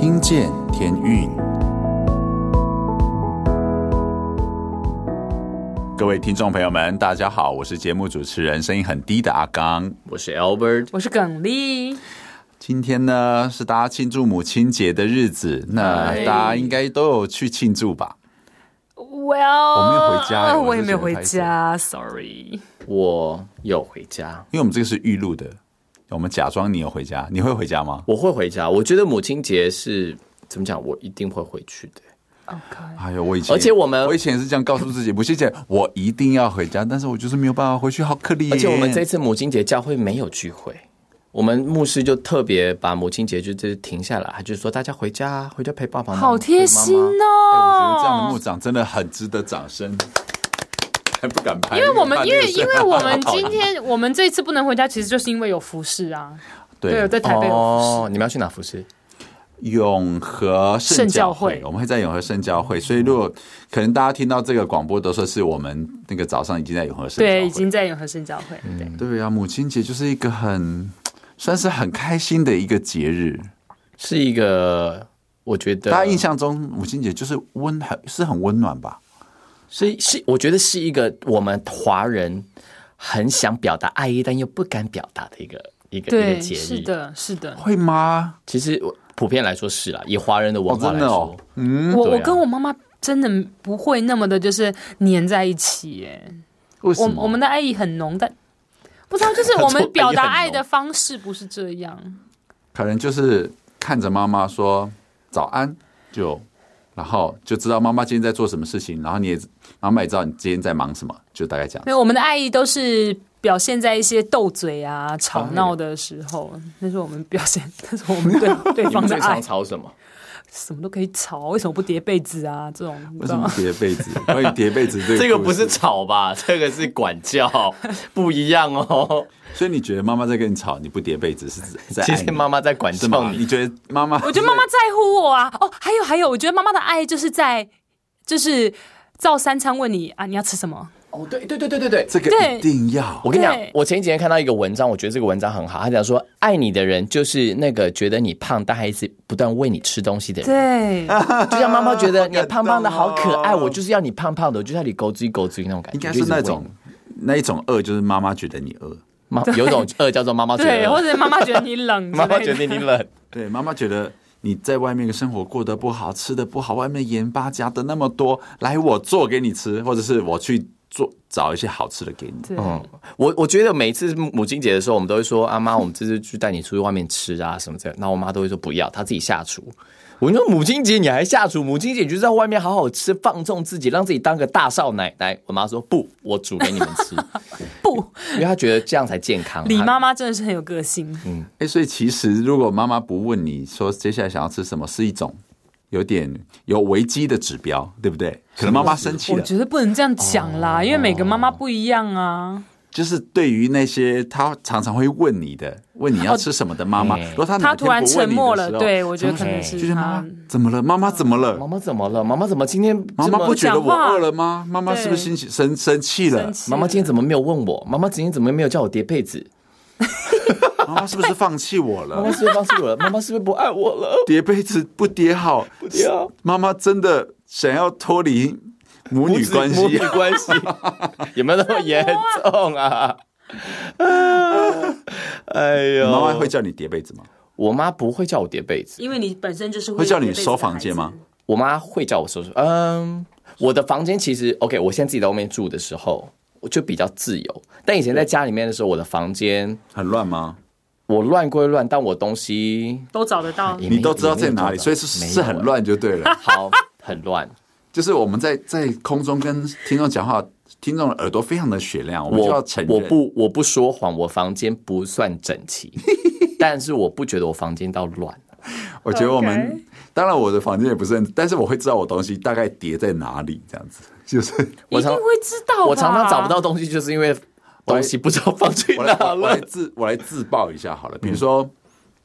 听见天运，各位听众朋友们，大家好，我是节目主持人，声音很低的阿刚，我是 Albert，我是耿丽。今天呢是大家庆祝母亲节的日子，那大家应该都有去庆祝吧？Well，我没有回家，我也没有回家，Sorry，我有回家，因为我们这个是预录的。我们假装你有回家，你会回家吗？我会回家。我觉得母亲节是怎么讲？我一定会回去的。OK。哎呦，我以前，而且我们，我以前是这样告诉自己，母亲节我一定要回家，但是我就是没有办法回去，好可怜。而且我们这次母亲节教会没有聚会，我们牧师就特别把母亲节就这停下来，他就说大家回家，回家陪爸爸妈妈。好贴心哦！哎，我觉得这样的牧长真的很值得掌声。还不敢拍，因为我们因为因为我们今天我们这一次不能回家，其实就是因为有服饰啊。对，对，在台北有服你们要去哪服饰？永和圣教会，我们会在永和圣教会。所以如果可能，大家听到这个广播都说是我们那个早上已经在永和圣教会，对，已经在永和圣教会。对对啊，母亲节就是一个很算是很开心的一个节日，是一个我觉得大家印象中母亲节就是温很是很温暖吧。是是，我觉得是一个我们华人很想表达爱意，但又不敢表达的一个一个一个节日。是的，是的，会吗？其实普遍来说是啦，以华人的文化来说，哦哦、嗯，我、啊、我跟我妈妈真的不会那么的，就是粘在一起耶。我我们的爱意很浓，但不知道就是我们表达爱的方式不是这样。可能就是看着妈妈说早安就。然后就知道妈妈今天在做什么事情，然后你也妈妈也知道你今天在忙什么，就大概这样。因为我们的爱意都是表现在一些斗嘴啊、吵闹的时候，那是我们表现，那是我们对 对方的爱。吵什么？什么都可以吵，为什么不叠被子啊？这种为什么叠被子？关于叠被子这个，这个不是吵吧？这个是管教，不一样哦。所以你觉得妈妈在跟你吵，你不叠被子是 在？其实妈妈在管教你。你觉得妈妈？我觉得妈妈在乎我啊。哦，还有还有，我觉得妈妈的爱就是在，就是照三餐问你啊，你要吃什么？哦，对对对对对对，这个一定要。我跟你讲，我前几天看到一个文章，我觉得这个文章很好。他讲说，爱你的人就是那个觉得你胖，但还是不断喂你吃东西的人。对，就像妈妈觉得 你胖胖的好可爱，我就是要你胖胖的，我就要你狗追狗追那种感觉。应该是那种那一种饿，就是妈妈觉得你饿。妈 有一种饿叫做妈妈觉得，对，或者妈妈觉得你冷，妈妈觉得你冷。对，妈妈觉得你在外面的生活过得不好，吃的不好，外面盐巴加的那么多，来我做给你吃，或者是我去。做找一些好吃的给你。嗯，我我觉得每一次母亲节的时候，我们都会说：“阿妈，我们这次去带你出去外面吃啊什么的。”然后我妈都会说：“不要，她自己下厨。”我说：“母亲节你还下厨？母亲节你就在外面好好吃，放纵自己，让自己当个大少奶奶。”我妈说：“不，我煮给你们吃。”不，因为她觉得这样才健康。李妈妈真的是很有个性。嗯，哎，所以其实如果妈妈不问你说接下来想要吃什么，是一种。有点有危机的指标，对不对？可能妈妈生气了。我觉得不能这样讲啦，哦、因为每个妈妈不一样啊。就是对于那些她常常会问你的、问你要吃什么的妈妈，哦、如果她她突然沉默了，对我觉得可能是就是妈妈怎么了？妈妈怎么了？妈妈怎么了？妈妈怎么今天？妈妈不觉得我饿了吗？妈妈是不是心情生生气了？妈妈今天怎么没有问我？妈妈今天怎么没有叫我叠被子？妈妈是不是放弃我了？妈妈是不是放弃我了？妈妈是不是不爱我了？叠被子不叠好，不叠好。妈妈真的想要脱离母女关系？母女关系 有没有那么严重啊？哎呦，妈妈会叫你叠被子吗？我妈不会叫我叠被子，因为你本身就是会叫你收房间吗？我妈会叫我收拾。嗯，我的房间其实 OK。我现在自己在外面住的时候，我就比较自由。但以前在家里面的时候，我的房间很乱吗？我乱归乱，但我东西都找得到，你都知道在哪里，所以是是很乱就对了。好，很乱，就是我们在在空中跟听众讲话，听众的耳朵非常的雪亮，我们就要承认。我不我不说谎，我房间不算整齐，但是我不觉得我房间到乱。我觉得我们当然我的房间也不是很，但是我会知道我东西大概叠在哪里，这样子就是我一定会知道。我常常找不到东西，就是因为。东西不知道放去哪了。我来自我来自爆一下好了，比如说，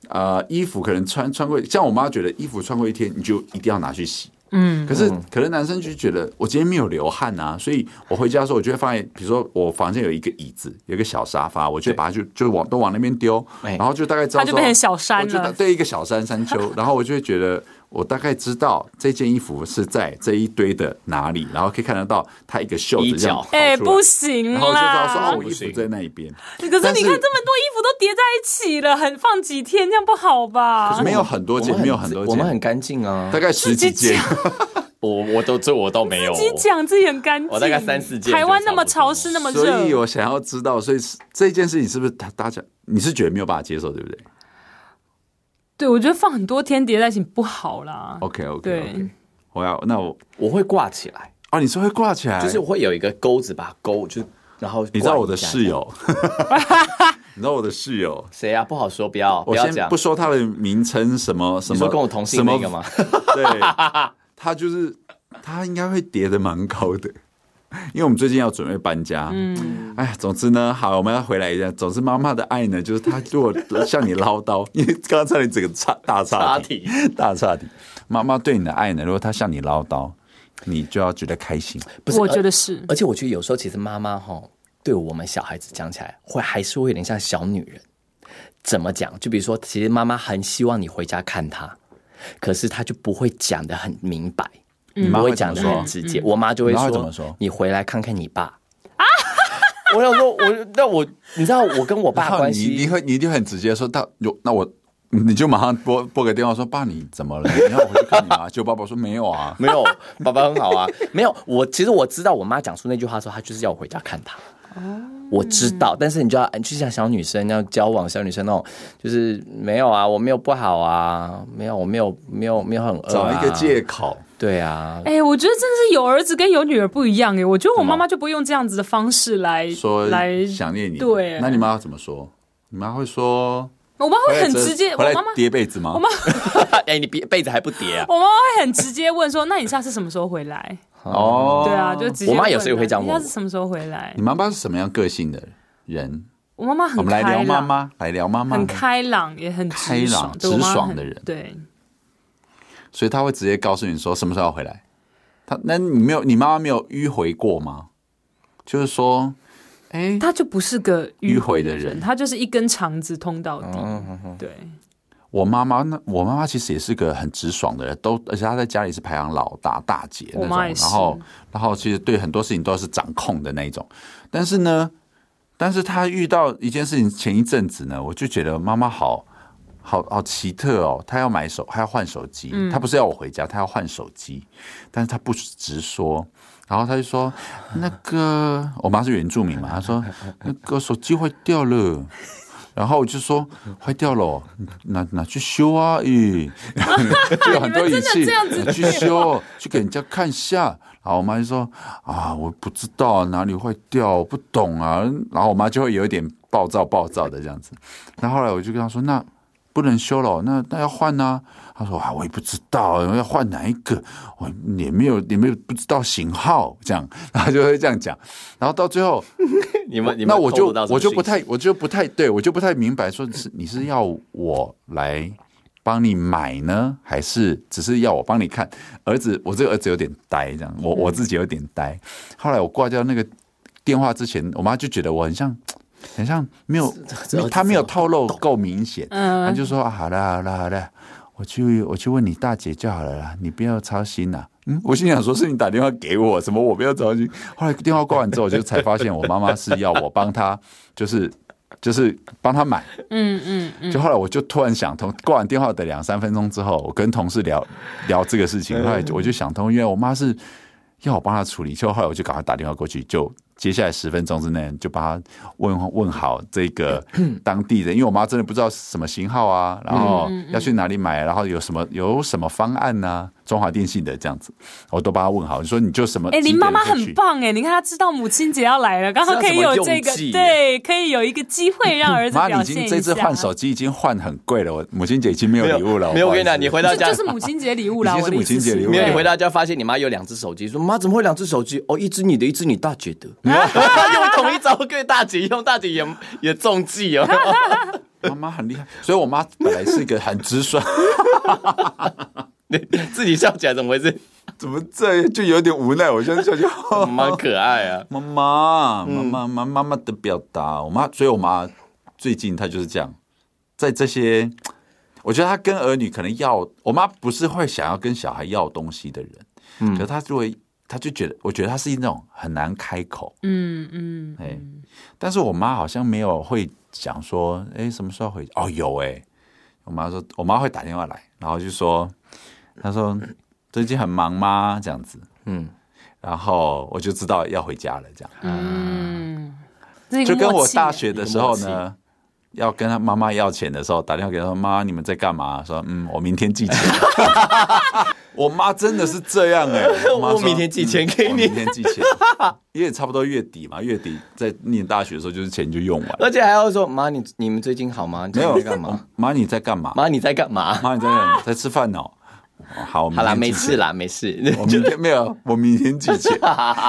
呃，衣服可能穿穿过，像我妈觉得衣服穿过一天，你就一定要拿去洗。嗯，可是可能男生就觉得我今天没有流汗啊，所以我回家的时候，我就会发现，比如说我房间有一个椅子，有一个小沙发，我就把它就就往都往那边丢，然后就大概知道它就变成小山了，对，一个小山山丘，然后我就会觉得。我大概知道这件衣服是在这一堆的哪里，然后可以看得到它一个袖子这样。哎，不行啦！然后就知道说哦，我衣服在那一边。可是你看这么多衣服都叠在一起了，很放几天这样不好吧？可是没有很多件，没有很多件，我们很干净啊，大概十几件。我我都这我倒没有。自己讲自己很干净，我大概三四件。台湾那么潮湿那么热，所以我想要知道，所以这件事情是不是大家你是觉得没有办法接受，对不对？对，我觉得放很多天叠在一起不好啦。OK OK，对，我要那我我会挂起来。哦，你说会挂起来，就是我会有一个钩子把它勾，就然后你知道我的室友，你知道我的室友。谁啊？不好说，不要，我先不说他的名称，什么什么，说跟我同姓那个吗？对，他就是他应该会叠的蛮高的。因为我们最近要准备搬家，嗯，哎，总之呢，好，我们要回来一下。总之，妈妈的爱呢，就是她如果向你唠叨，因为刚才你整个差大差题，大差题。妈妈对你的爱呢，如果她向你唠叨，你就要觉得开心。不是，我觉得是，而且我觉得有时候其实妈妈哈，对我们小孩子讲起来，会还是会有点像小女人。怎么讲？就比如说，其实妈妈很希望你回家看她，可是她就不会讲的很明白。你妈会讲的很直接，我妈就会说：“你回来看看你爸。”啊！我想说，我那我，你知道我跟我爸关系，你会你一定很直接说到有，那我你就马上拨拨个电话说：“爸，你怎么了？你要回去看你妈。”就爸爸说：“没有啊，没有，爸爸很好啊，没有。”我其实我知道，我妈讲出那句话的时候，她就是要我回家看她。我知道，但是你就要，就像小女生要交往，小女生那种，就是没有啊，我没有不好啊，没有，我没有，没有，没有很饿，找一个借口。对啊，哎、欸，我觉得真的是有儿子跟有女儿不一样哎，我觉得我妈妈就不会用这样子的方式来说来想念你。对，那你妈怎么说？你妈会说，我妈会很直接，我妈妈叠被子吗？我妈，哎，你别被子还不叠啊？我妈妈会很直接问说，那你下次什么时候回来？哦，对啊，就直接。我妈有时候也会这样问，你下次什么时候回来？你妈妈是什么样个性的人？我妈妈很开朗，我们来聊妈妈，来聊妈妈，很开朗，也很开朗、直爽的人。对，所以他会直接告诉你说什么时候要回来。他，那你没有，你妈妈没有迂回过吗？就是说，哎，他就不是个迂回的人，他就是一根肠子通到底。对，我妈妈那，我妈妈其实也是个很直爽的人，都而且她在家里是排行老大、大姐那种，然后，然后其实对很多事情都是掌控的那一种。但是呢，但是她遇到一件事情，前一阵子呢，我就觉得妈妈好。好好奇特哦，他要买手，他要换手机。他不是要我回家，他要换手机，但是他不直说。然后他就说：“那个，我妈是原住民嘛，他说那个手机坏掉了。”然后我就说：“坏掉了，拿拿去修啊！”咦，就有很多语气，拿去修，去给人家看一下。然后我妈就说：“啊，我不知道哪里坏掉，我不懂啊。”然后我妈就会有一点暴躁暴躁的这样子。然后后来我就跟她说：“那。”不能修了，那那要换呢？他说啊，我也不知道要换哪一个，我也没有也没有不知道型号，这样，然后就会这样讲，然后到最后，你们，你们那我就我就不太我就不太对我就不太明白，说是你是要我来帮你买呢，还是只是要我帮你看？儿子，我这个儿子有点呆，这样，我我自己有点呆。后来我挂掉那个电话之前，我妈就觉得我很像。好像没有，他没有透露够明显，他就说：“好了，好了，好了，我去，我去问你大姐就好了啦，你不要操心啦。”嗯，我心想说：“是你打电话给我，什么我不要操心。”后来电话挂完之后，我就才发现我妈妈是要我帮她，就是就是帮她买。嗯嗯嗯。就后来我就突然想通，挂完电话的两三分钟之后，我跟同事聊聊这个事情，后来我就想通，因为我妈是要我帮她处理，就后来我就赶快打电话过去就。接下来十分钟之内就把他问问好这个 当地人，因为我妈真的不知道什么型号啊，然后要去哪里买，然后有什么有什么方案呢、啊？中华电信的这样子，我都帮他问好。你说你就什么？哎、欸，林妈妈很棒哎！你看她知道母亲节要来了，刚好可以有这个对，可以有一个机会让儿子 表现一下。妈，你已经这次换手机已经换很贵了，我母亲节已经没有礼物了。没有，我跟你讲，你回到家就是母亲节礼物了。已经是母亲节礼物。没有，你回到家发现你妈有两只手机，说妈怎么会两只手机？哦，一只你的，一只你大姐的。用同一招给大姐用，大姐也也中计哦。妈妈很厉害，所以我妈本来是一个很直爽。你自己笑起来怎么回事？怎么这？就有点无奈。我现在就觉得蛮可爱啊，妈妈，妈妈，妈妈妈的表达。我妈，所以我妈最近她就是这样，在这些，我觉得她跟儿女可能要，我妈不是会想要跟小孩要东西的人，嗯，可是她就会，她就觉得，我觉得他是一种很难开口，嗯嗯，哎，但是我妈好像没有会讲说，哎，什么时候回？哦，有哎，我妈说，我妈会打电话来，然后就说，她说。最近很忙吗？这样子，嗯，然后我就知道要回家了，这样，嗯，就跟我大学的时候呢，要跟他妈妈要钱的时候，打电话给他说：“妈，你们在干嘛？”说：“嗯，我明天寄钱。” 我妈真的是这样 哎，我明天寄钱给你，明天寄钱，因为差不多月底嘛，月底在念大学的时候，就是钱就用完，而且还要说：“妈，你你们最近好吗？没有在干嘛？妈，你在干嘛？妈，你在干嘛？妈，你在在吃饭呢。”好，好啦，没事啦，没事。我明天没有，我明天寄钱，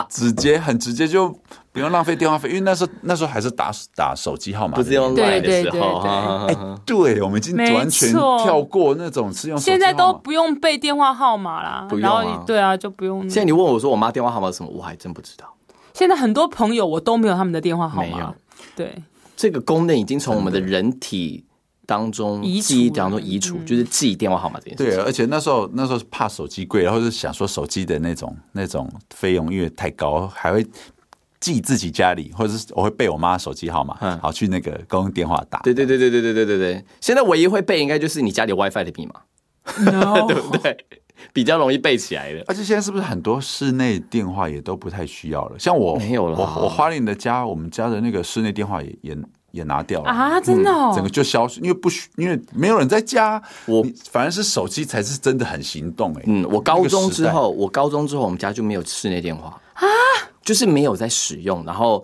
直接很直接，就不用浪费电话费，因为那时候那时候还是打打手机号码，不是用 LINE 的时候。哎，对，我们已经完全跳过那种是用，现在都不用背电话号码啦，不用，对啊，就不用。现在你问我说我妈电话号码是什么，我还真不知道。现在很多朋友我都没有他们的电话号码，没有。对，这个功能已经从我们的人体。当中记忆当中移除，就是记电话号码这件事。对，而且那时候那时候怕手机贵，然后是想说手机的那种那种费用因为太高，还会记自己家里，或者是我会背我妈手机号码，好去那个公用电话打。对对对对对对对对对。现在唯一会背应该就是你家里 WiFi 的密码，对不对？比较容易背起来的。而且现在是不是很多室内电话也都不太需要了？像我没有了，我我花莲的家，我们家的那个室内电话也也。也拿掉了啊！真的，哦，整个就消失，因为不需，因为没有人在家。我反而是手机才是真的很行动哎。嗯，我高中之后，我高中之后，我们家就没有室内电话啊，就是没有在使用。然后，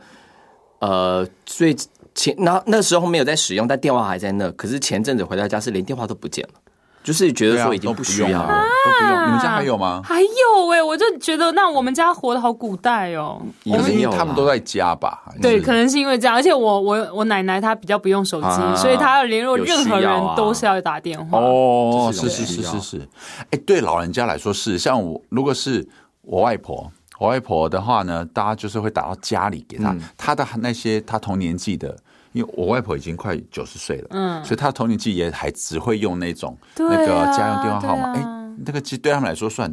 呃，所以前那那时候没有在使用，但电话还在那。可是前阵子回到家是连电话都不见了。就是觉得说已经不需要了，都不用。你们家还有吗？还有哎，我就觉得那我们家活得好古代哦。我们他们都在家吧？对，可能是因为这样。而且我我我奶奶她比较不用手机，所以她要联络任何人都是要打电话。哦，是是是是是。哎，对老人家来说是，像我如果是我外婆，我外婆的话呢，大家就是会打到家里给她，她的那些她同年纪的。因为我外婆已经快九十岁了，嗯，所以她童年记忆也还只会用那种那个家用电话号码，哎，那个其实对他们来说算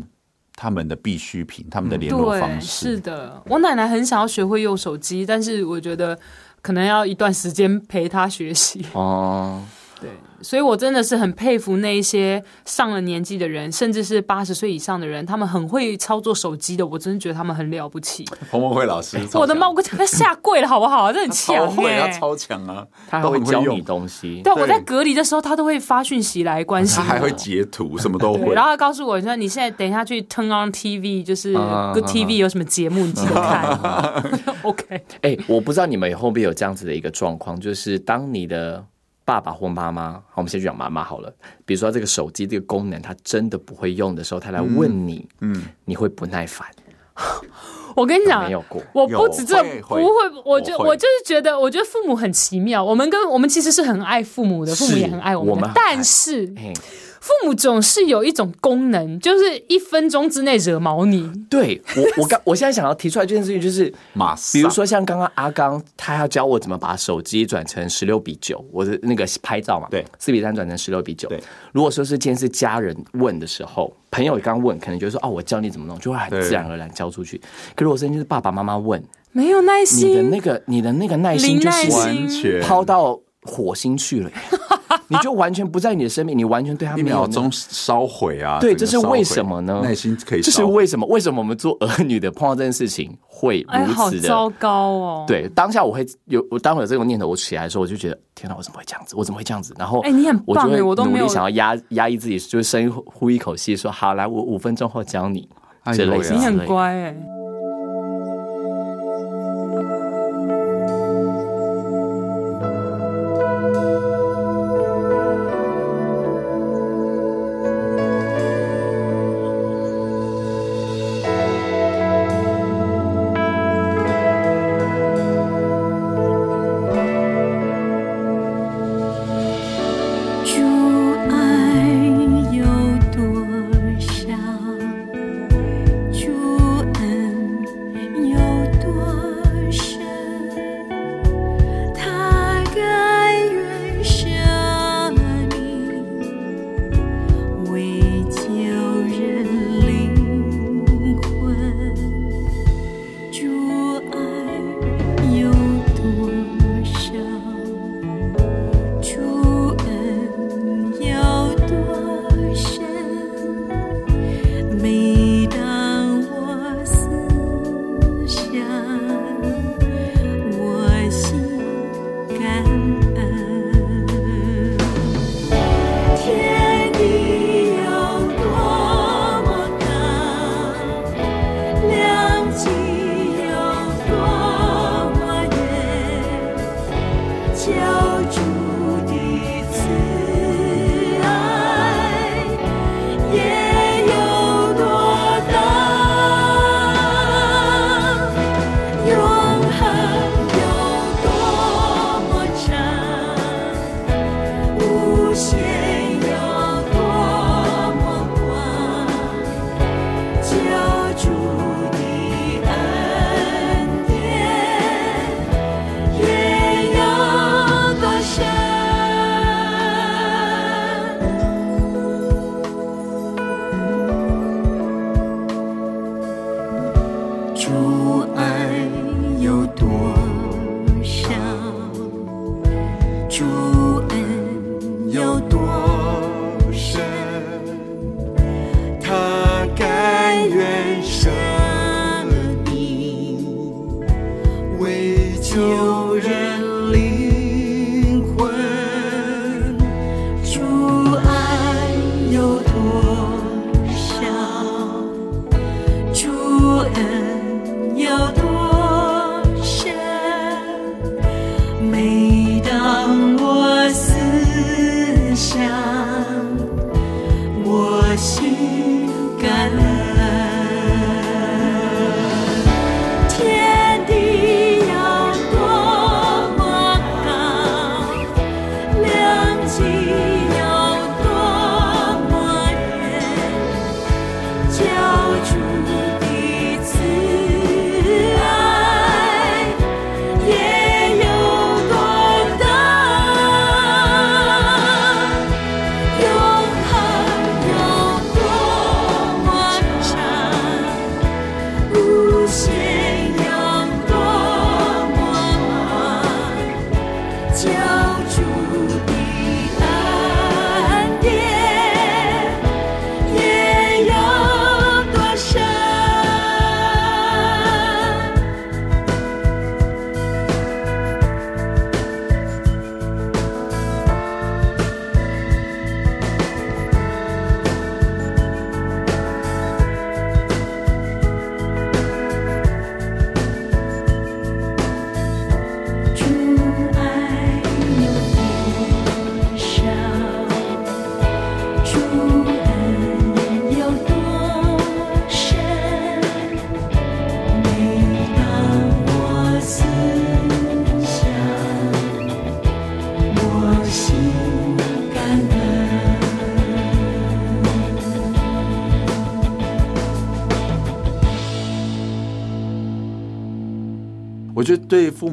他们的必需品，他们的联络方式。是的，我奶奶很想要学会用手机，但是我觉得可能要一段时间陪她学习。哦，对。所以，我真的是很佩服那一些上了年纪的人，甚至是八十岁以上的人，他们很会操作手机的。我真的觉得他们很了不起。彭文慧老师，我的妈，我快下跪了，好不好？这很强 哎，要超强啊！他还会教你东西。对，我在隔离的时候，他都会发讯息来关心。他还会截图，什么都会。然后告诉我说：“你现在等一下去 turn on TV，就是 Good TV 有什么节目，你记得看。” OK。哎，我不知道你们会不会有这样子的一个状况，就是当你的。爸爸或妈妈，好，我们先去讲妈妈好了。比如说这个手机这个功能，他真的不会用的时候，他来问你，嗯，你会不耐烦。我跟你讲，没有过，我不止这不会，我就我就是觉得，我觉得父母很奇妙。我们跟我们其实是很爱父母的，父母也很爱我们，但是。父母总是有一种功能，就是一分钟之内惹毛你。对我，我刚 我现在想要提出来这件事情，就是马上，比如说像刚刚阿刚，他要教我怎么把手机转成十六比九，我的那个拍照嘛，对，四比三转成十六比九。对，如果说是今天是家人问的时候，朋友刚问，可能就是说哦，我教你怎么弄，就会很自然而然教出去。可如果是就是爸爸妈妈问，没有耐心，你的那个你的那个耐心就是完全抛到火星去了。你就完全不在你的生命，你完全对他没有一秒钟烧毁啊！对，这是为什么呢？耐心可以，这是为什么？为什么我们做儿女的碰到这件事情会如此的糟糕哦？对，当下我会有，我当我有这种念头，我起来的时候，我就觉得天哪，我怎么会这样子？我怎么会这样子？然后，哎，你很棒哎，我都努力想要压压抑自己，就是深呼一口气，说好，来，我五分钟后教你。这类型，你很乖哎。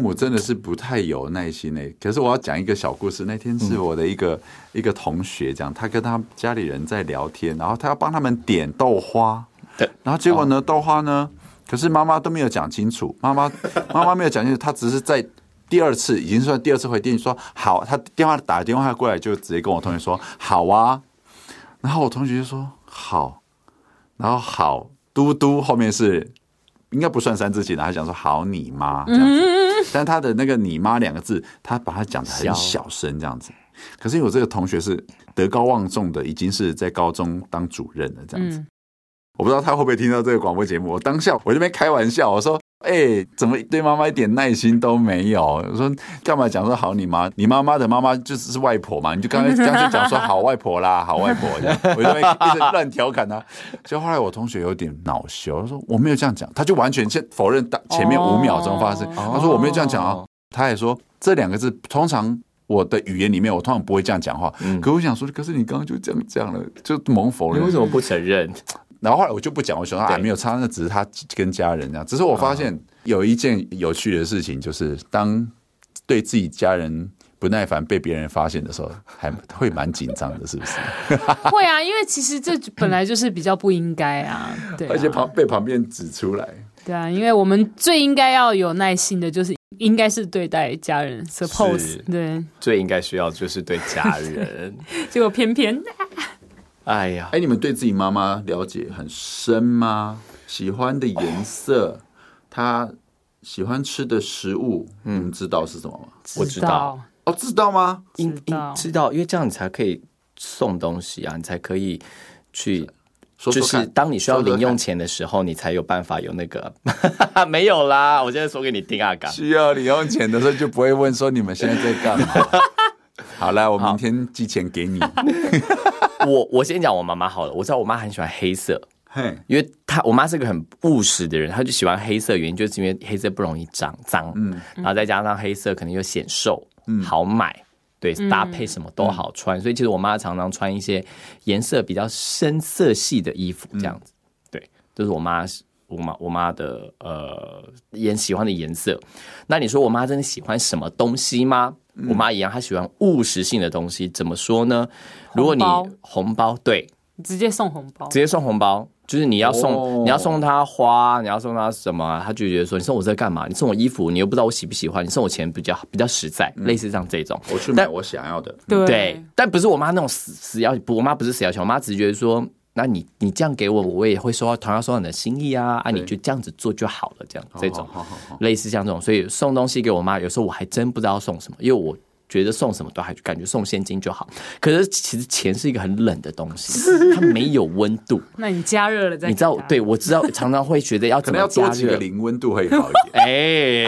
母真的是不太有耐心诶。可是我要讲一个小故事。那天是我的一个、嗯、一个同学讲，他跟他家里人在聊天，然后他要帮他们点豆花。对，然后结果呢，豆花呢，可是妈妈都没有讲清楚。妈妈 妈妈没有讲清楚，他只是在第二次已经算第二次回电说好，他电话打电话过来就直接跟我同学说好啊。然后我同学就说好，然后好嘟嘟后面是。应该不算三字经的，他讲说“好你妈”这样子，但他的那个“你妈”两个字，他把它讲的很小声这样子。可是因为我这个同学是德高望重的，已经是在高中当主任了这样子。我不知道他会不会听到这个广播节目。我当下我这边开玩笑，我说。哎、欸，怎么对妈妈一点耐心都没有？我说干嘛讲说好你妈？你妈妈的妈妈就是是外婆嘛？你就刚才刚才讲说好外婆啦，好外婆这样，我就一直乱调侃他。就后来我同学有点恼羞，他说我没有这样讲，他就完全先否认。前面五秒钟发生，他说我没有这样讲啊。他也说这两个字，通常我的语言里面我通常不会这样讲话。可我想说，可是你刚刚就这样讲了，就猛否认。你为什么不承认？然后后来我就不讲，我说啊没有差，那只是他跟家人这样。只是我发现有一件有趣的事情，就是当对自己家人不耐烦被别人发现的时候，还会蛮紧张的，是不是？会啊，因为其实这本来就是比较不应该啊，对啊。而且旁被旁边指出来。对啊，因为我们最应该要有耐心的，就是应该是对待家人。Suppose 对，最应该需要就是对家人，结果偏偏。哎呀，哎，你们对自己妈妈了解很深吗？喜欢的颜色，她喜欢吃的食物，嗯，知道是什么吗？我知道，哦，知道吗？知道，知道，因为这样你才可以送东西啊，你才可以去，就是当你需要零用钱的时候，你才有办法有那个。没有啦，我现在说给你听啊，刚需要零用钱的时候就不会问说你们现在在干嘛。好了，我明天寄钱给你。我我先讲我妈妈好了，我知道我妈很喜欢黑色，嘿，因为她我妈是个很务实的人，她就喜欢黑色，原因就是因为黑色不容易脏脏，嗯，然后再加上黑色可能又显瘦，嗯，好买，对，搭配什么都好穿，嗯，所以其实我妈常常穿一些颜色比较深色系的衣服，这样子，嗯，对，这，就是我妈我妈我妈的呃颜喜欢的颜色。那你说我妈真的喜欢什么东西吗？我妈一样，她喜欢务实性的东西。怎么说呢？如果你红包，对，直接送红包，直接送红包，就是你要送，你要送她花，你要送她什么，她就觉得说，你送我这干嘛？你送我衣服，你又不知道我喜不喜欢，你送我钱比较比较实在，类似像这种。我去买我想要的，对，但不是我妈那种死死要，不，我妈不是死要求，我妈只是觉得说，那你你这样给我，我也会收到同样收到你的心意啊，啊，你就这样子做就好了，这样这种类似像这种，所以送东西给我妈，有时候我还真不知道送什么，因为我。觉得送什么都还感觉送现金就好，可是其实钱是一个很冷的东西，它没有温度。那你加热了再，你知道？对，我知道，常常会觉得要怎么加热，零温度会好一点。哎，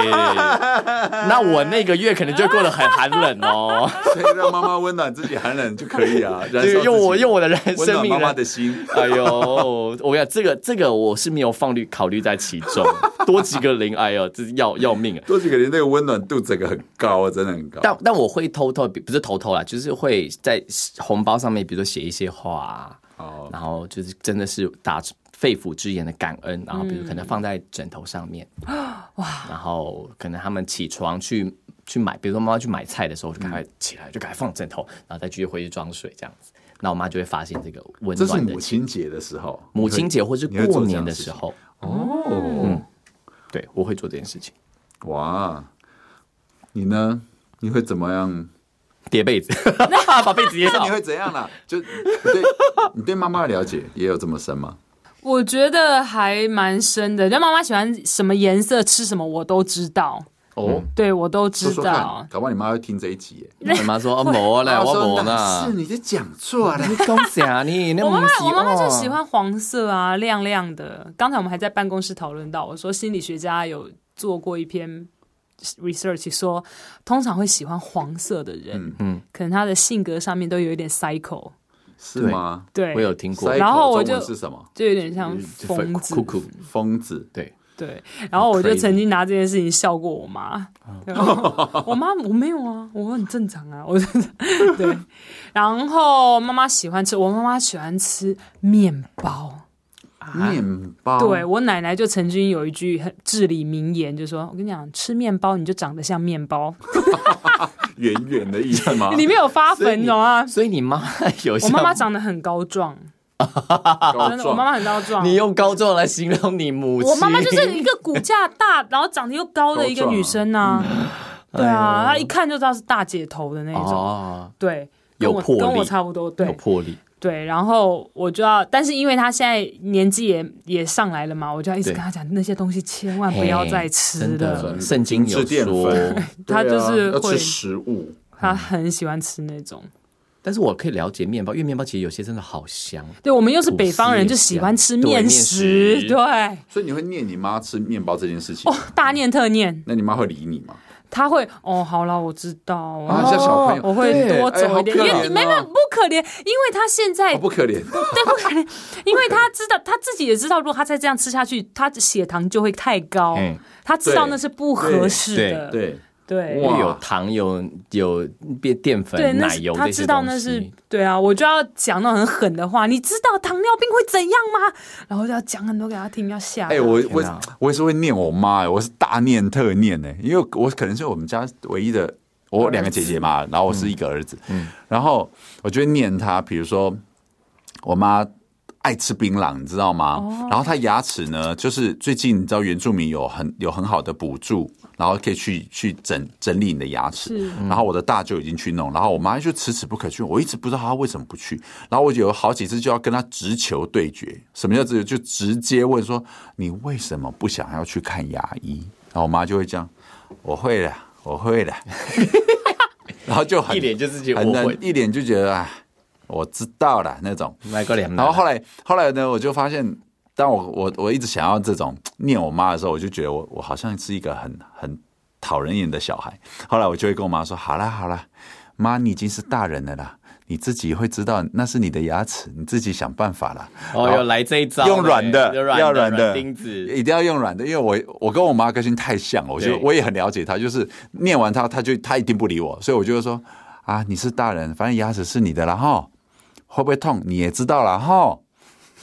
那我那个月可能就过得很寒冷哦。所以让妈妈温暖自己寒冷就可以啊。对，用我用我的人生命，温暖妈妈的心。哎呦，我跟你讲，这个这个我是没有放虑考虑在其中，多几个零，哎呦，这是要要命啊！多几个零，那个温暖度整个很高啊，真的很高。但但我。会偷偷不是偷偷啦，就是会在红包上面，比如说写一些话，哦，然后就是真的是打肺腑之言的感恩，然后比如可能放在枕头上面，哇，然后可能他们起床去去买，比如说妈妈去买菜的时候，就赶快起来，就赶快放枕头，然后再继续回去装水这样子，那我妈就会发现这个温暖的。这是母亲节的时候，母亲节或是过年的时候，哦，嗯，对，我会做这件事情。哇，你呢？你会怎么样叠被子？把被子叠上？你会怎样啦？就你对你对妈妈的了解也有这么深吗？我觉得还蛮深的。就妈妈喜欢什么颜色，吃什么，我都知道。哦，对，我都知道。说说搞不好你妈会听这一集。你妈说：“我呢，我呢。”是你在讲错了。你恭喜啊！你那我妈妈，我妈妈就喜欢黄色啊，亮亮的。刚才我们还在办公室讨论到，我说心理学家有做过一篇。Research 说，通常会喜欢黄色的人，嗯，可能他的性格上面都有一点 cycle，是吗？对，我有听过。然后我就是什么？就有点像疯子，疯子，对。对，然后我就曾经拿这件事情笑过我妈。我妈我没有啊，我很正常啊，我对。然后妈妈喜欢吃，我妈妈喜欢吃面包。面包。对，我奶奶就曾经有一句很至理名言，就说：“我跟你讲，吃面包你就长得像面包。”圆圆的意思吗？里面有发粉，你懂吗？所以你妈有我妈妈长得很 高壮。真的，我妈妈很高壮。你用高壮来形容你母亲？我妈妈就是一个骨架大，然后长得又高的一个女生啊。对啊，她一看就知道是大姐头的那种。对，有魄力，跟我差不多。对，有魄力。对，然后我就要，但是因为他现在年纪也也上来了嘛，我就要一直跟他讲那些东西千万不要再吃了。圣经有说，他就是会吃食物，他很喜欢吃那种。但是我可以了解面包，因为面包其实有些真的好香。对，我们又是北方人，就喜欢吃面食。对，所以你会念你妈吃面包这件事情？哦，大念特念。那你妈会理你吗？她会哦，好了，我知道。啊，像小朋友，我会多走一点，因为没有不可怜，因为她现在不可怜，对，不可怜，因为她知道，她自己也知道，如果她再这样吃下去，她的血糖就会太高。她知道那是不合适的。对。对，有糖有有变淀粉、对奶油，他知道那是对啊，我就要讲那种很狠的话。你知道糖尿病会怎样吗？然后就要讲很多给他听，要吓。哎，我我我也是会念我妈，我是大念特念呢，因为我可能是我们家唯一的，我两个姐姐嘛，然后我是一个儿子，嗯，然后我就会念他，比如说我妈。爱吃槟榔，你知道吗？Oh. 然后他牙齿呢，就是最近你知道原住民有很有很好的补助，然后可以去去整整理你的牙齿。然后我的大舅已经去弄，然后我妈就迟迟不肯去。我一直不知道他为什么不去。然后我有好几次就要跟他直球对决。什么叫直球？就直接问说：“你为什么不想要去看牙医？”然后我妈就会这样：“我会的，我会的。” 然后就很一脸就自己很一脸就觉得哎。我知道了那种，然后后来后来呢，我就发现，当我我我一直想要这种念我妈的时候，我就觉得我我好像是一个很很讨人厌的小孩。后来我就会跟我妈说：“好啦好啦，妈，你已经是大人了啦，你自己会知道那是你的牙齿，你自己想办法啦。”哦，有来这一招，用软的，要软的钉子，一定要用软的，因为我我跟我妈个性太像了，我就我也很了解她，就是念完她，她就她一定不理我，所以我就说：“啊，你是大人，反正牙齿是你的了哈。”会不会痛你也知道了哈，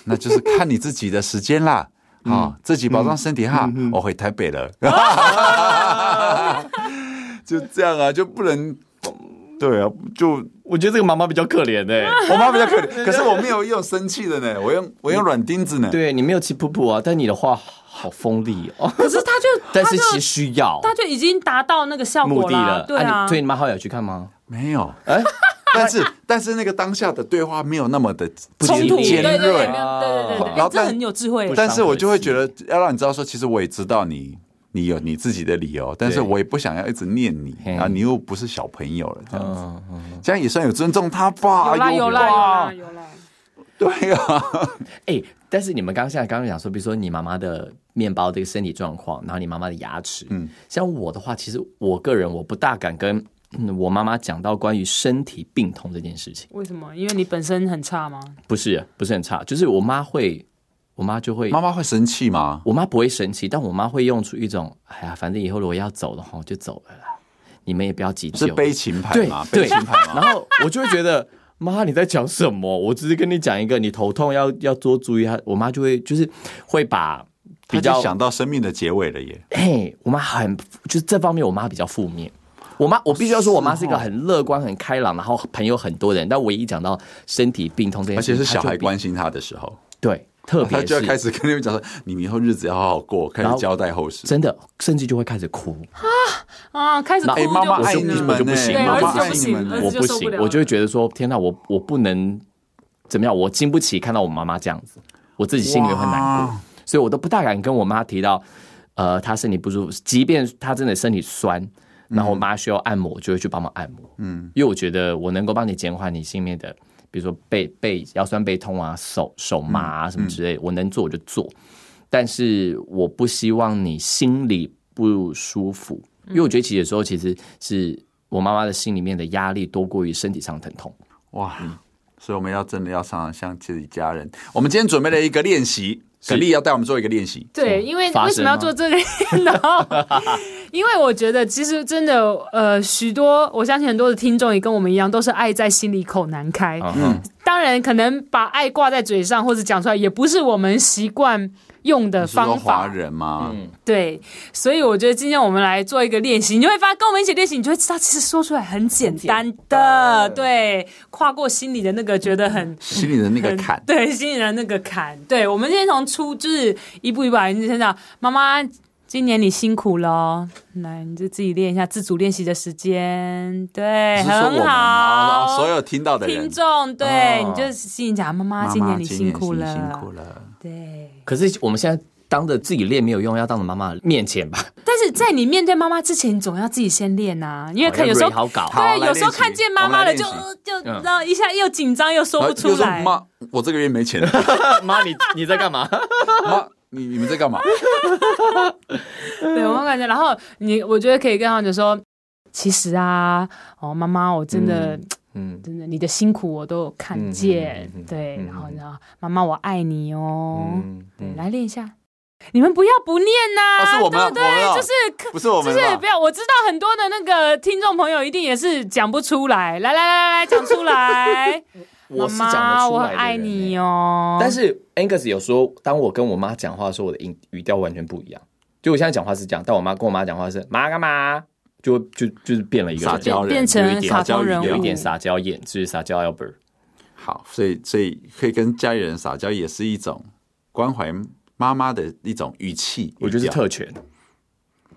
那就是看你自己的时间啦，啊，自己保重身体哈。我回台北了，就这样啊，就不能，对啊，就我觉得这个妈妈比较可怜呢，我妈比较可怜，可是我没有用生气的呢，我用我用软钉子呢，对你没有气噗噗啊，但你的话好锋利哦，可是他就，但是其实需要，他就已经达到那个效果了，对啊，所以你妈后来有去看吗？没有，哎。但是但是那个当下的对话没有那么的 冲突尖锐，对对对，然后这很有智慧。但是我就会觉得要让你知道说，其实我也知道你你有你自己的理由，但是我也不想要一直念你啊，你又不是小朋友了，这样子，这样也算有尊重他吧？有啦有啦。有啦有啦，对呀，哎，但是你们刚刚现在刚刚讲说，比如说你妈妈的面包这个身体状况，然后你妈妈的牙齿，嗯，像我的话，其实我个人我不大敢跟。嗯，我妈妈讲到关于身体病痛这件事情，为什么？因为你本身很差吗？不是，不是很差，就是我妈会，我妈就会，妈妈会生气吗？我妈不会生气，但我妈会用出一种，哎呀，反正以后如果要走的话，就走了啦，你们也不要急救。是悲情牌吗？对，悲情牌吗？然后我就会觉得，妈，你在讲什么？我只是跟你讲一个，你头痛要要多注意。她，我妈就会就是会把比较想到生命的结尾了耶。嘿，我妈很就是这方面，我妈比较负面。我妈，我必须要说，我妈是一个很乐观、很开朗，然后朋友很多人。但唯一讲到身体病痛这件事，而且是小孩关心她的时候，对，特别就要开始跟你们讲说，你们以后日子要好好过，开始交代后事。真的，甚至就会开始哭啊啊！开始哭，妈妈爱你们就不行，妈妈爱你们，我不行，我就会觉得说，天哪，我我不能怎么样，我经不起看到我妈妈这样子，我自己心里会难过，所以我都不大敢跟我妈提到，呃，她身体不舒服，即便她真的身体酸。然后我妈需要按摩，我就会去帮忙按摩。嗯，因为我觉得我能够帮你减缓你心里面的，比如说背背腰酸背痛啊，手手麻啊什么之类，我能做我就做。但是我不希望你心里不舒服，因为我觉得其实有时候其实是我妈妈的心里面的压力多过于身体上疼痛。哇，所以我们要真的要常常像自己家人。我们今天准备了一个练习。可丽要带我们做一个练习。对，因为为什么要做这个呢？因为我觉得其实真的，呃，许多我相信很多的听众也跟我们一样，都是爱在心里口难开。嗯，当然可能把爱挂在嘴上或者讲出来，也不是我们习惯用的方法。华人嘛，嗯，对，所以我觉得今天我们来做一个练习，你会发现跟我们一起练习，你就会知道其实说出来很简单的，对，跨过心里的那个觉得很心里的那个坎，对，心里的那个坎，对，我们今天从初就是一步一步来，你先讲，妈妈。今年你辛苦了，来，你就自己练一下自主练习的时间，对，很好。所有听到的听众，对，你就心里讲，妈妈，今年你辛苦了，辛苦了。对。可是我们现在当着自己练没有用，要当着妈妈面前吧。但是在你面对妈妈之前，你总要自己先练呐，因为可有时候好搞，对，有时候看见妈妈了，就就然后一下又紧张又说不出来。妈，我这个月没钱了。妈，你你在干嘛？妈。你你们在干嘛？对，我感觉，然后你，我觉得可以跟他们说，其实啊，哦，妈妈，我真的，嗯，真的，你的辛苦我都有看见，对，然后呢，妈妈，我爱你哦，对，来练一下，你们不要不念呐，是我们，对，就是不是我们，就是不要，我知道很多的那个听众朋友一定也是讲不出来，来来来来，讲出来。我是讲得出来的，我很爱你哦。但是 Angus 有说，当我跟我妈讲话的时候，我的音语调完全不一样。就我现在讲话是这样，但我妈跟我妈讲话是妈干嘛，就就就是变了一个撒娇人，变成撒娇人，有一点撒娇眼，就是撒娇 Albert。好，所以所以可以跟家里人撒娇，也是一种关怀妈妈的一种语气，我觉得是特权。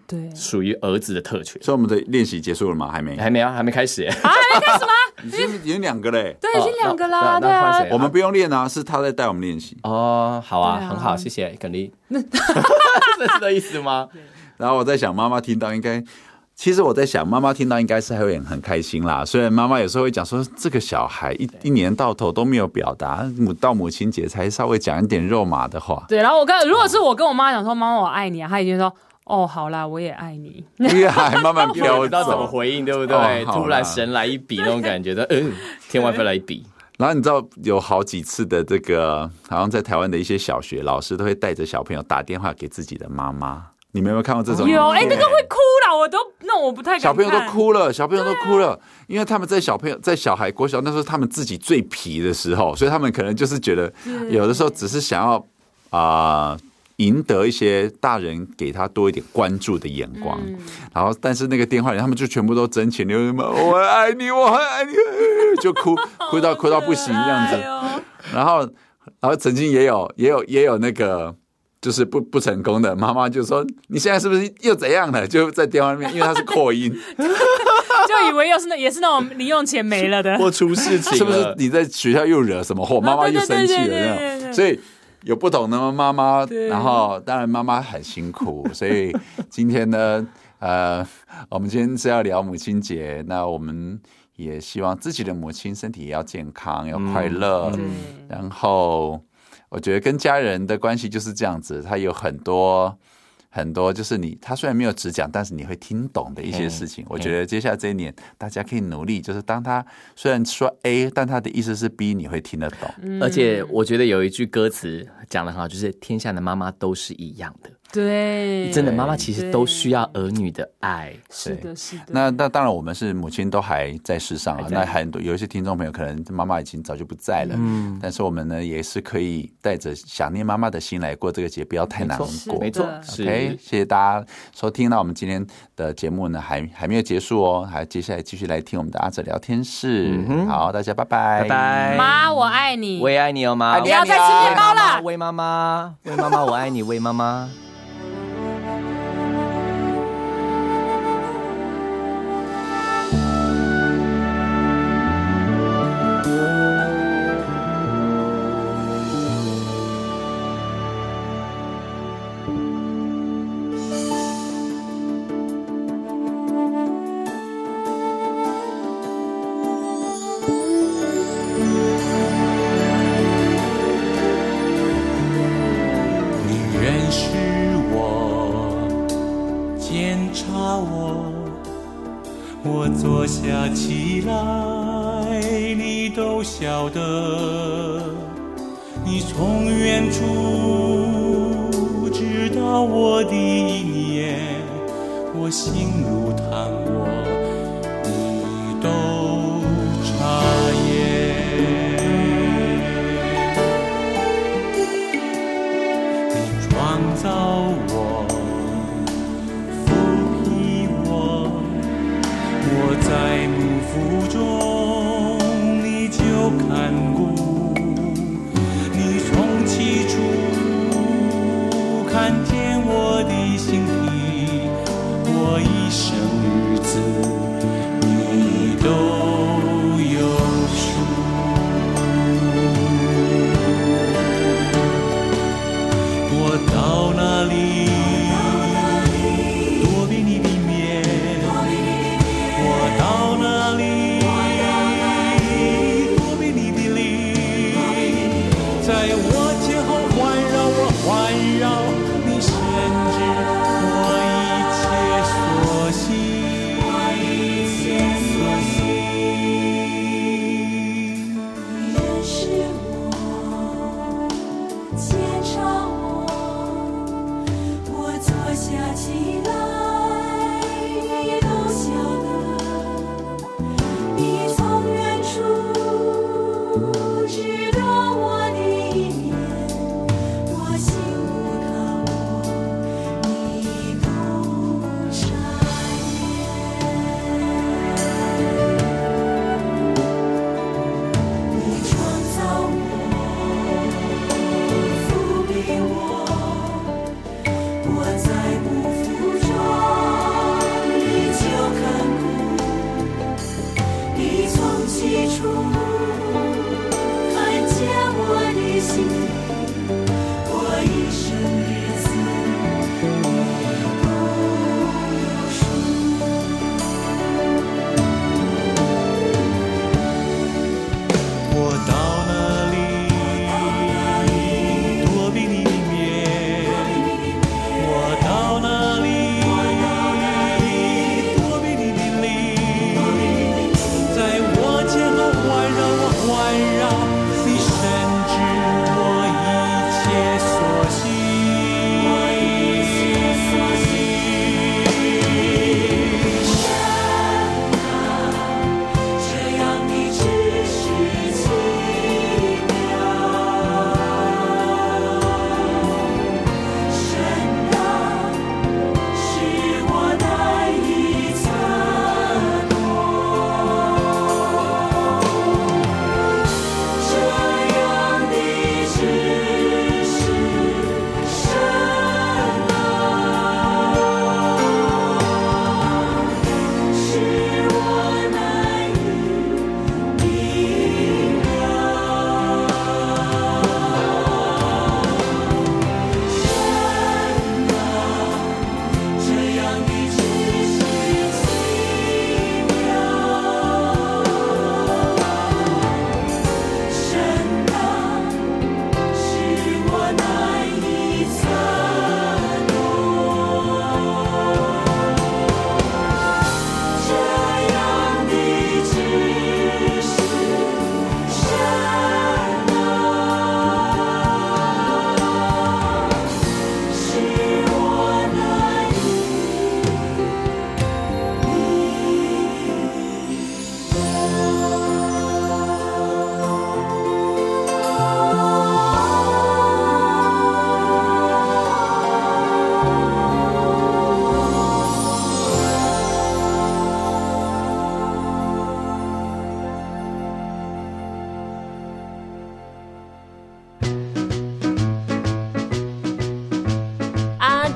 对，属于儿子的特权。所以我们的练习结束了吗？还没，还没啊，还没开始。啊，还没开始吗？已 经已经两个嘞。对，已经两个啦。对啊，我们不用练啊，是他在带我们练习。哦，好啊，很好，谢谢耿丽。这是这意思吗？然后我在想，妈妈听到应该，其实我在想，妈妈听到应该是还会很开心啦。虽然妈妈有时候会讲说，这个小孩一一年到头都没有表达，母到母亲节才稍微讲一点肉麻的话。对，然后我跟如果是我跟我妈讲说，妈妈我爱你啊，她已经说。哦，好啦，我也爱你。你还慢慢飘，不知道怎么回应，对不对？哦、突然神来一笔那种感觉的，嗯，天外飞来一笔。然后你知道有好几次的这个，好像在台湾的一些小学老师都会带着小朋友打电话给自己的妈妈。你们有没有看过这种？有，哎、欸，那个会哭了，我都那我不太。小朋友都哭了，小朋友都哭了，啊、因为他们在小朋友在小孩国小那时候，他们自己最皮的时候，所以他们可能就是觉得有的时候只是想要啊。呃赢得一些大人给他多一点关注的眼光，嗯、然后但是那个电话里他们就全部都真情流露嘛，我爱你，我很爱你，就哭 哭到哭到不行这样子。哦、然后然后曾经也有也有也有那个就是不不成功的妈妈就说，你现在是不是又怎样了？就在电话里面，因为他是扩音，就以为又是那也是那种零用钱没了的，或出事情，是不是你在学校又惹什么祸？妈妈又生气了那种，所以。有不同的妈妈，然后当然妈妈很辛苦，所以今天呢，呃，我们今天是要聊母亲节，那我们也希望自己的母亲身体也要健康，要快乐。嗯、然后我觉得跟家人的关系就是这样子，他有很多。很多就是你，他虽然没有直讲，但是你会听懂的一些事情。我觉得接下来这一年，大家可以努力，就是当他虽然说 A，但他的意思是 B，你会听得懂。而且我觉得有一句歌词讲的很好，就是天下的妈妈都是一样的。对，真的妈妈其实都需要儿女的爱。是的，是的。那那当然，我们是母亲都还在世上啊。那很多有一些听众朋友可能妈妈已经早就不在了。嗯。但是我们呢，也是可以带着想念妈妈的心来过这个节，不要太难过。没错。OK，谢谢大家收听。那我们今天的节目呢，还还没有结束哦，还接下来继续来听我们的阿哲聊天室。好，大家拜拜，拜拜。妈，我爱你，我也爱你哦，妈。不要再吃面包了。喂妈妈，喂妈妈，我爱你，喂妈妈。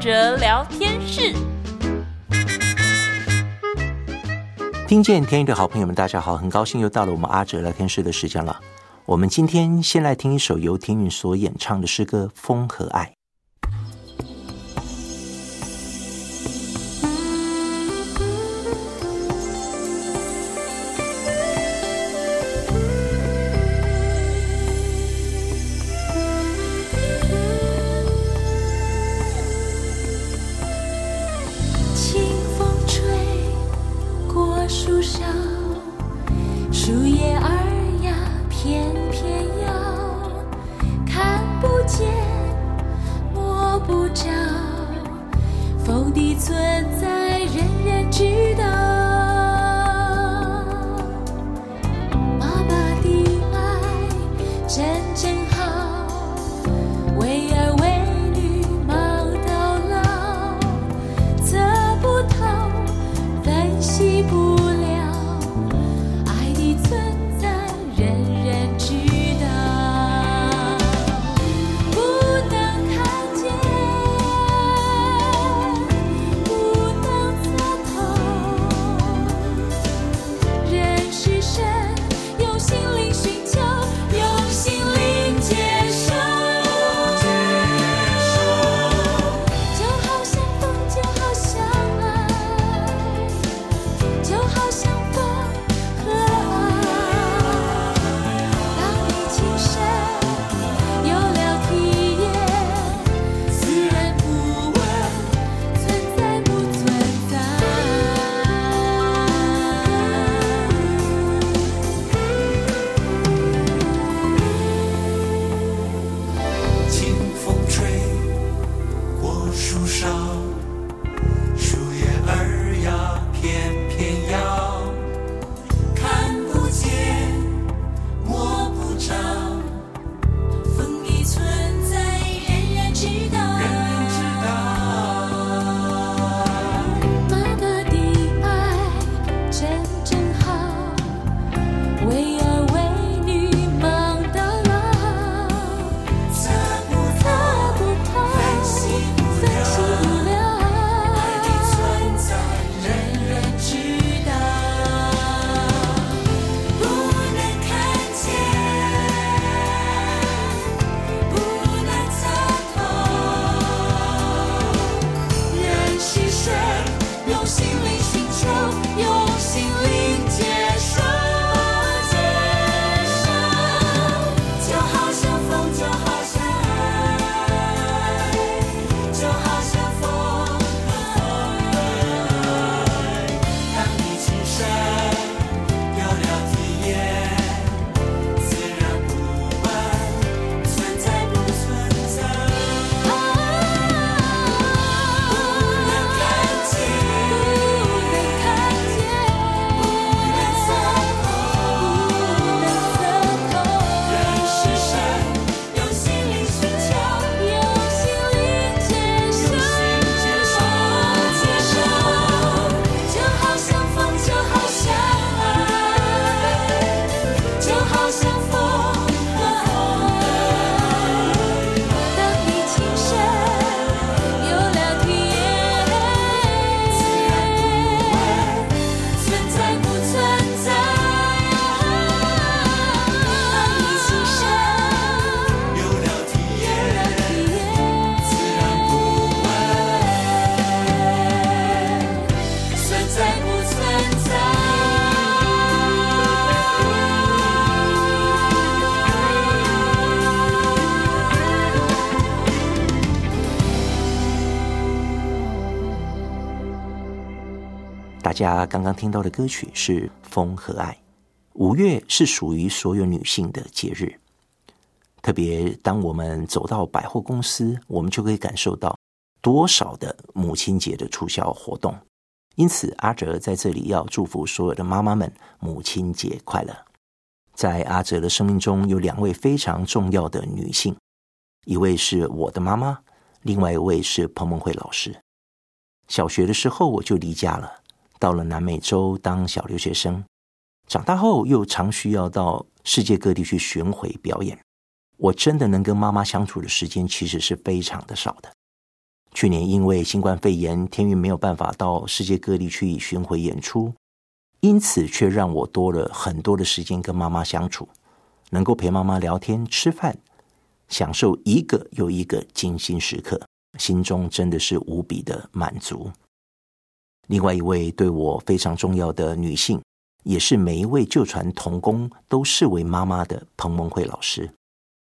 哲聊天室听见天宇的好朋友们，大家好，很高兴又到了我们阿哲聊天室的时间了。我们今天先来听一首由天宇所演唱的诗歌《风和爱》。家刚刚听到的歌曲是《风和爱》。五月是属于所有女性的节日，特别当我们走到百货公司，我们就可以感受到多少的母亲节的促销活动。因此，阿哲在这里要祝福所有的妈妈们母亲节快乐。在阿哲的生命中有两位非常重要的女性，一位是我的妈妈，另外一位是彭梦慧老师。小学的时候我就离家了，到了南美洲当小留学生。长大后又常需要到世界各地去巡回表演，我真的能跟妈妈相处的时间其实是非常的少的。去年因为新冠肺炎，天韵没有办法到世界各地去巡回演出，因此却让我多了很多的时间跟妈妈相处，能够陪妈妈聊天、吃饭，享受一个又一个精心时刻，心中真的是无比的满足。另外一位对我非常重要的女性。也是每一位旧传同工都视为妈妈的彭蒙慧老师，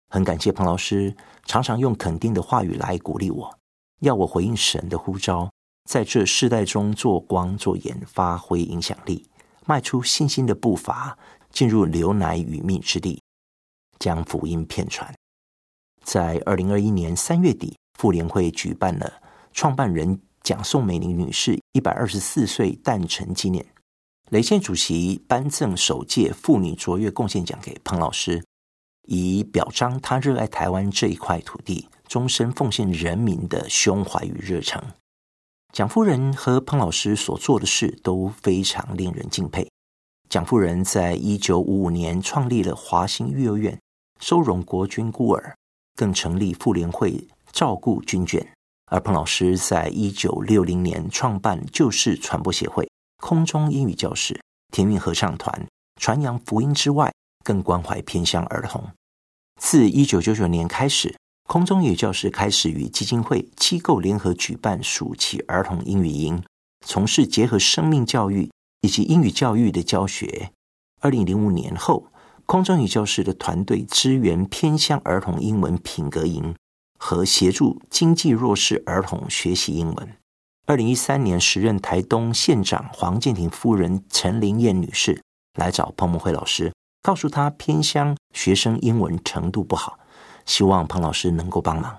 很感谢彭老师常常用肯定的话语来鼓励我，要我回应神的呼召，在这世代中做光做盐，发挥影响力，迈出信心的步伐，进入流奶与蜜之地，将福音遍传。在二零二一年三月底，妇联会举办了创办人蒋宋美龄女士一百二十四岁诞辰纪念。雷县主席颁赠首届妇女卓越贡献奖给彭老师，以表彰她热爱台湾这一块土地、终身奉献人民的胸怀与热诚。蒋夫人和彭老师所做的事都非常令人敬佩。蒋夫人在一九五五年创立了华兴育幼院，收容国军孤儿，更成立妇联会照顾军眷；而彭老师在一九六零年创办旧式传播协会。空中英语教室、田韵合唱团，传扬福音之外，更关怀偏乡儿童。自一九九九年开始，空中英语教室开始与基金会机构联合举办暑期儿童英语营，从事结合生命教育以及英语教育的教学。二零零五年后，空中英语教室的团队支援偏乡儿童英文品格营和协助经济弱势儿童学习英文。二零一三年，时任台东县长黄建庭夫人陈玲燕女士来找彭慕慧老师，告诉她偏乡学生英文程度不好，希望彭老师能够帮忙。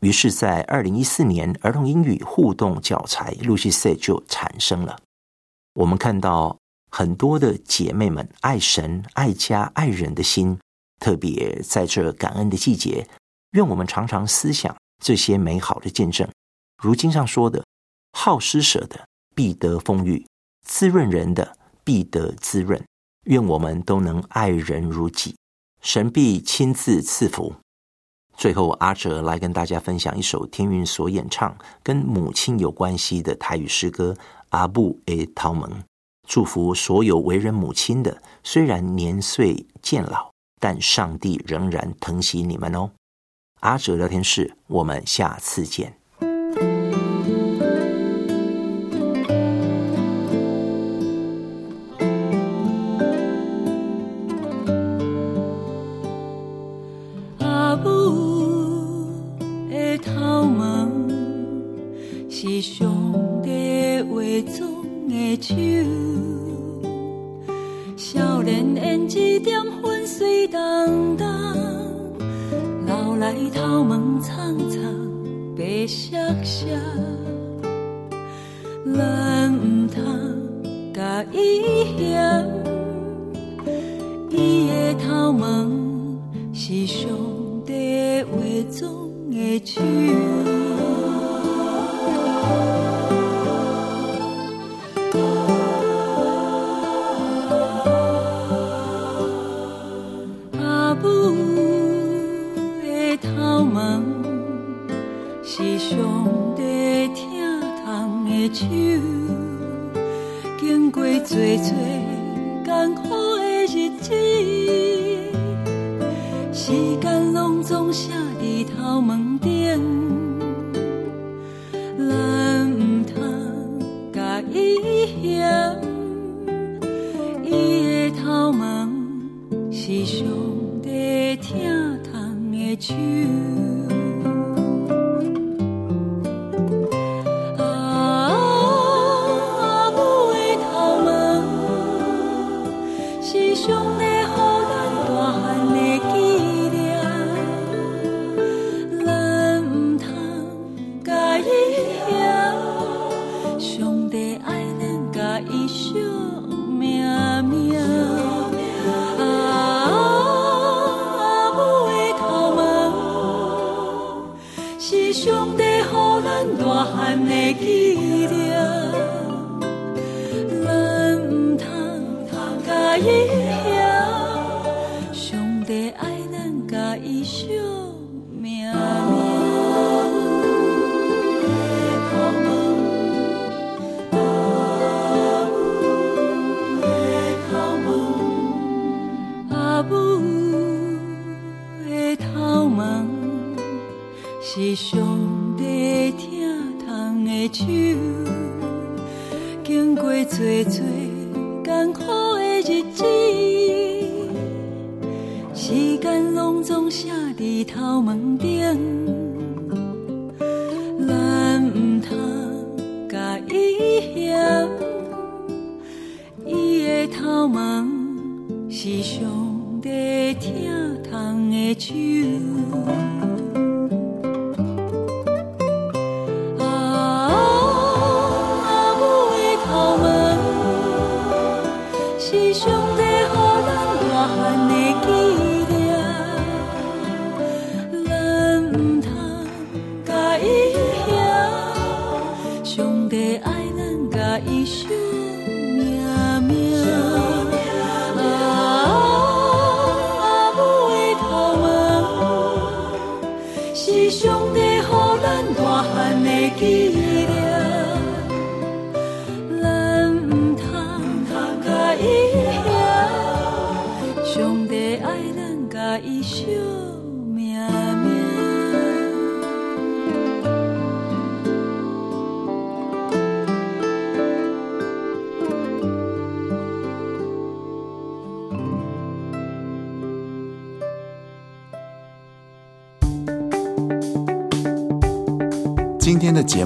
于是，在二零一四年，儿童英语互动教材 Lucy Set 就产生了。我们看到很多的姐妹们爱神、爱家、爱人的心，特别在这感恩的季节，愿我们常常思想这些美好的见证。如经上说的。好施舍的必得丰裕，滋润人的必得滋润。愿我们都能爱人如己，神必亲自赐福。最后，阿哲来跟大家分享一首天韵所演唱跟母亲有关系的台语诗歌《阿母的头毛》，祝福所有为人母亲的，虽然年岁渐老，但上帝仍然疼惜你们哦。阿哲聊天室，我们下次见。是兄妹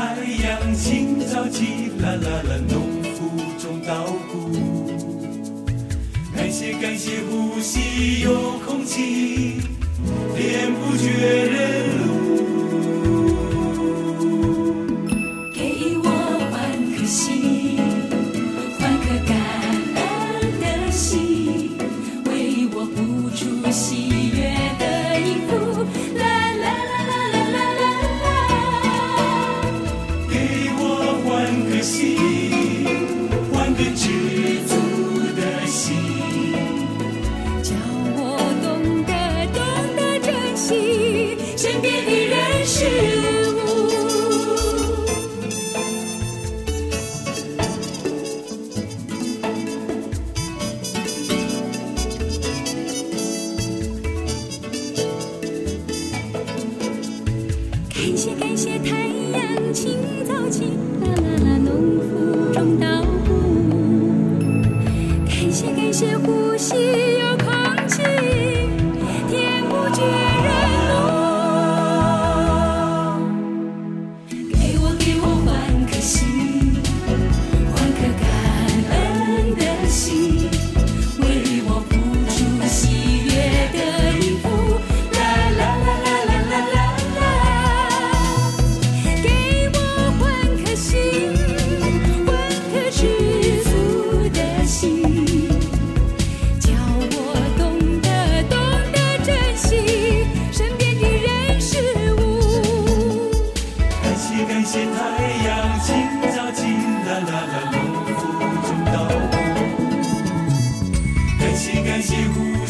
太阳清早起，啦啦啦，农夫种稻谷。感谢感谢，呼吸有空气，天不绝人。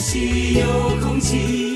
呼吸有空气。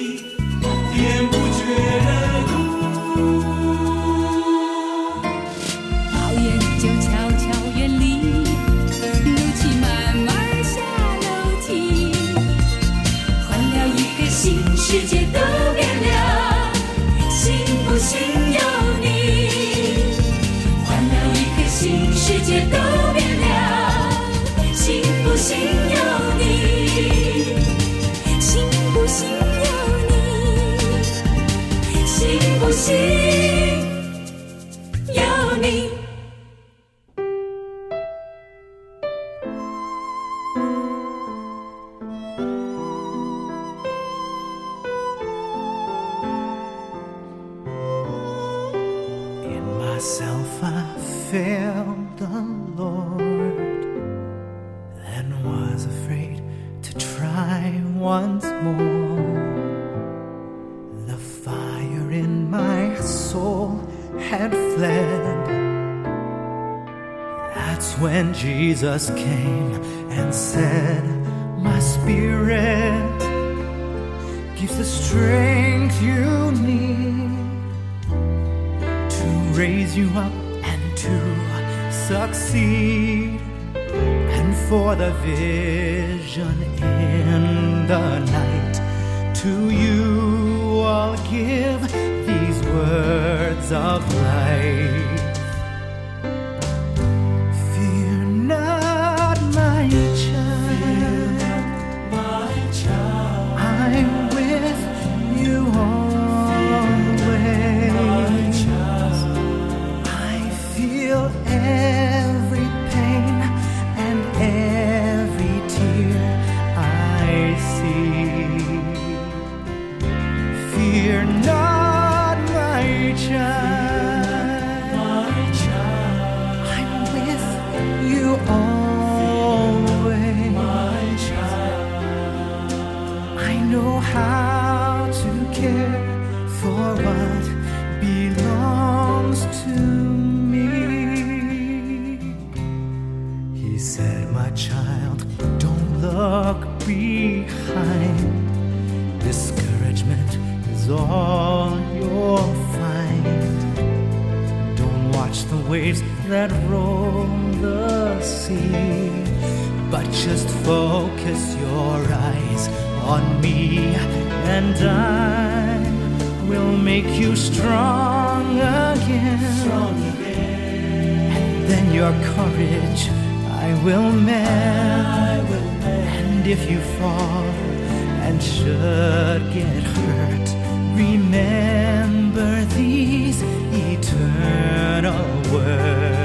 just came. will end. That roam the sea. But just focus your eyes on me, and I will make you strong again. Strong again. And then your courage I will mend. And if you fall and should get hurt, remember these eternal words.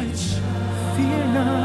I fear not.